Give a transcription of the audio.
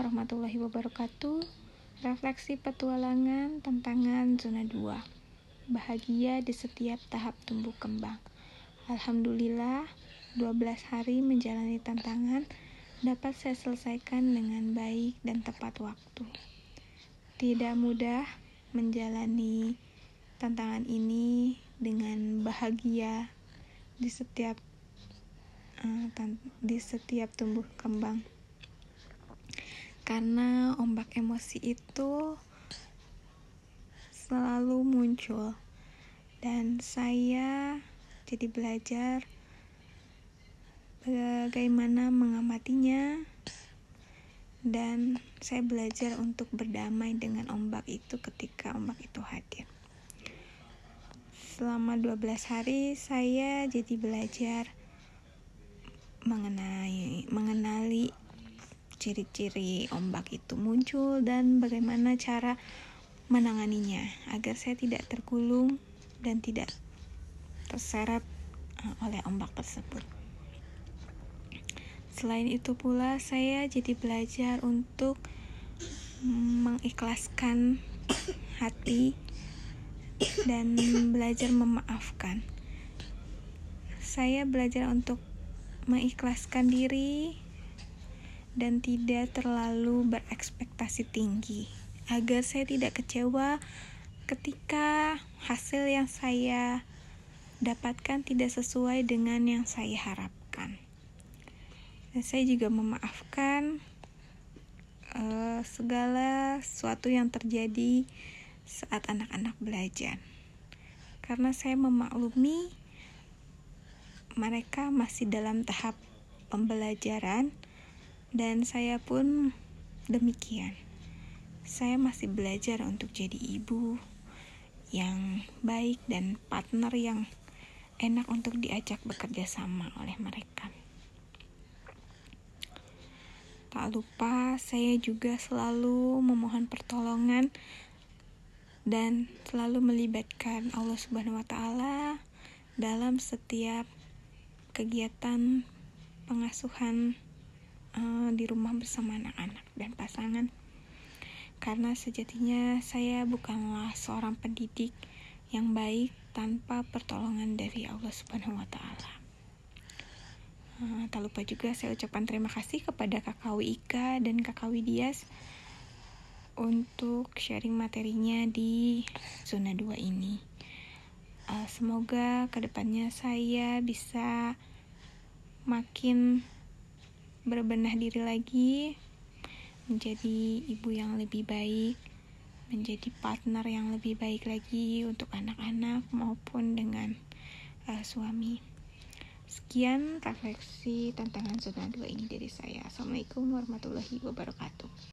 warahmatullahi wabarakatuh. Refleksi petualangan tantangan zona 2. Bahagia di setiap tahap tumbuh kembang. Alhamdulillah, 12 hari menjalani tantangan dapat saya selesaikan dengan baik dan tepat waktu. Tidak mudah menjalani tantangan ini dengan bahagia di setiap uh, di setiap tumbuh kembang karena ombak emosi itu selalu muncul dan saya jadi belajar bagaimana mengamatinya dan saya belajar untuk berdamai dengan ombak itu ketika ombak itu hadir. Selama 12 hari saya jadi belajar mengenai mengenali ciri-ciri ombak itu muncul dan bagaimana cara menanganinya agar saya tidak tergulung dan tidak terseret eh, oleh ombak tersebut. Selain itu pula saya jadi belajar untuk mengikhlaskan hati dan belajar memaafkan. Saya belajar untuk mengikhlaskan diri dan tidak terlalu berekspektasi tinggi agar saya tidak kecewa ketika hasil yang saya dapatkan tidak sesuai dengan yang saya harapkan. Dan saya juga memaafkan uh, segala sesuatu yang terjadi saat anak-anak belajar. Karena saya memaklumi mereka masih dalam tahap pembelajaran dan saya pun demikian. Saya masih belajar untuk jadi ibu yang baik dan partner yang enak untuk diajak bekerja sama oleh mereka. Tak lupa, saya juga selalu memohon pertolongan dan selalu melibatkan Allah Subhanahu wa taala dalam setiap kegiatan pengasuhan uh, di rumah bersama anak-anak dan pasangan karena sejatinya saya bukanlah seorang pendidik yang baik tanpa pertolongan dari Allah Subhanahu wa taala. Uh, tak lupa juga saya ucapkan terima kasih kepada Kakak Ika dan Kakak Dias untuk sharing materinya di zona 2 ini. Uh, semoga ke depannya saya bisa makin berbenah diri lagi menjadi ibu yang lebih baik menjadi partner yang lebih baik lagi untuk anak-anak maupun dengan uh, suami. Sekian refleksi tantangan zona 2 ini dari saya. Assalamualaikum warahmatullahi wabarakatuh